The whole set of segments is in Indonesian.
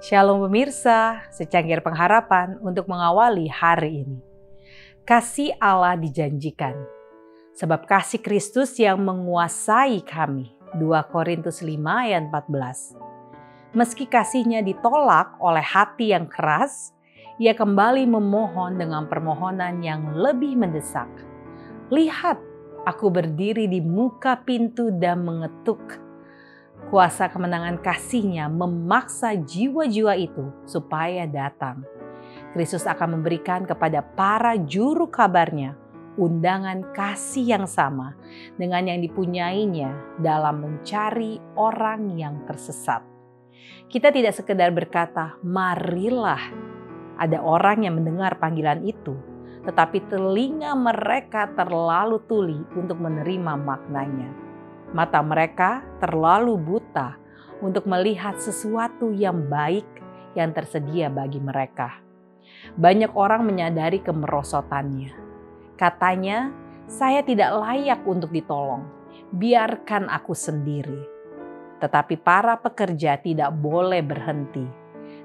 Shalom pemirsa, secangkir pengharapan untuk mengawali hari ini. Kasih Allah dijanjikan, sebab kasih Kristus yang menguasai kami. 2 Korintus 5 ayat 14. Meski kasihnya ditolak oleh hati yang keras, ia kembali memohon dengan permohonan yang lebih mendesak. Lihat, aku berdiri di muka pintu dan mengetuk Kuasa kemenangan kasihnya memaksa jiwa-jiwa itu supaya datang. Kristus akan memberikan kepada para juru kabarnya undangan kasih yang sama dengan yang dipunyainya dalam mencari orang yang tersesat. Kita tidak sekedar berkata, marilah. Ada orang yang mendengar panggilan itu, tetapi telinga mereka terlalu tuli untuk menerima maknanya Mata mereka terlalu buta untuk melihat sesuatu yang baik yang tersedia bagi mereka. Banyak orang menyadari kemerosotannya. Katanya, "Saya tidak layak untuk ditolong. Biarkan aku sendiri." Tetapi para pekerja tidak boleh berhenti.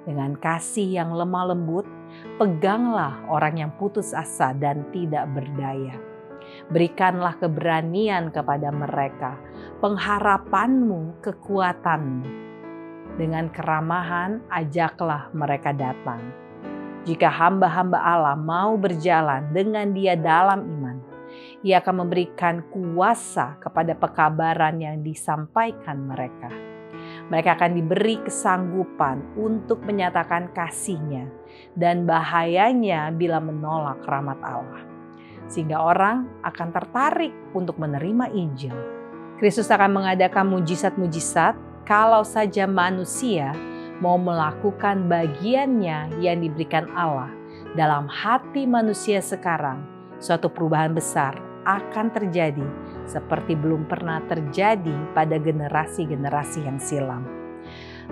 Dengan kasih yang lemah lembut, peganglah orang yang putus asa dan tidak berdaya Berikanlah keberanian kepada mereka, pengharapanmu, kekuatanmu. Dengan keramahan, ajaklah mereka datang. Jika hamba-hamba Allah mau berjalan dengan dia dalam iman, ia akan memberikan kuasa kepada pekabaran yang disampaikan mereka. Mereka akan diberi kesanggupan untuk menyatakan kasihnya dan bahayanya bila menolak rahmat Allah sehingga orang akan tertarik untuk menerima Injil. Kristus akan mengadakan mujizat-mujizat kalau saja manusia mau melakukan bagiannya yang diberikan Allah dalam hati manusia sekarang. Suatu perubahan besar akan terjadi seperti belum pernah terjadi pada generasi-generasi yang silam.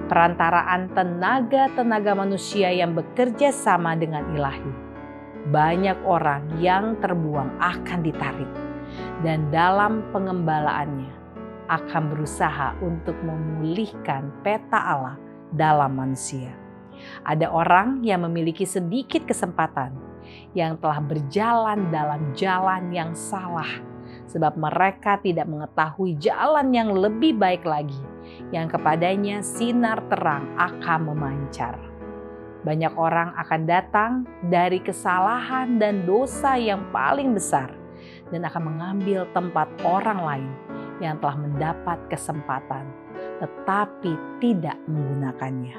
Perantaraan tenaga-tenaga manusia yang bekerja sama dengan ilahi banyak orang yang terbuang akan ditarik dan dalam pengembalaannya akan berusaha untuk memulihkan peta Allah dalam manusia. Ada orang yang memiliki sedikit kesempatan yang telah berjalan dalam jalan yang salah sebab mereka tidak mengetahui jalan yang lebih baik lagi yang kepadanya sinar terang akan memancar. Banyak orang akan datang dari kesalahan dan dosa yang paling besar dan akan mengambil tempat orang lain yang telah mendapat kesempatan tetapi tidak menggunakannya.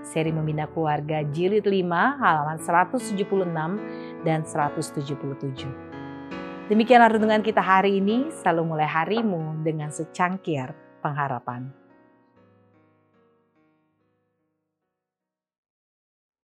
Seri Membina Keluarga Jilid 5 halaman 176 dan 177. Demikianlah renungan kita hari ini, selalu mulai harimu dengan secangkir pengharapan.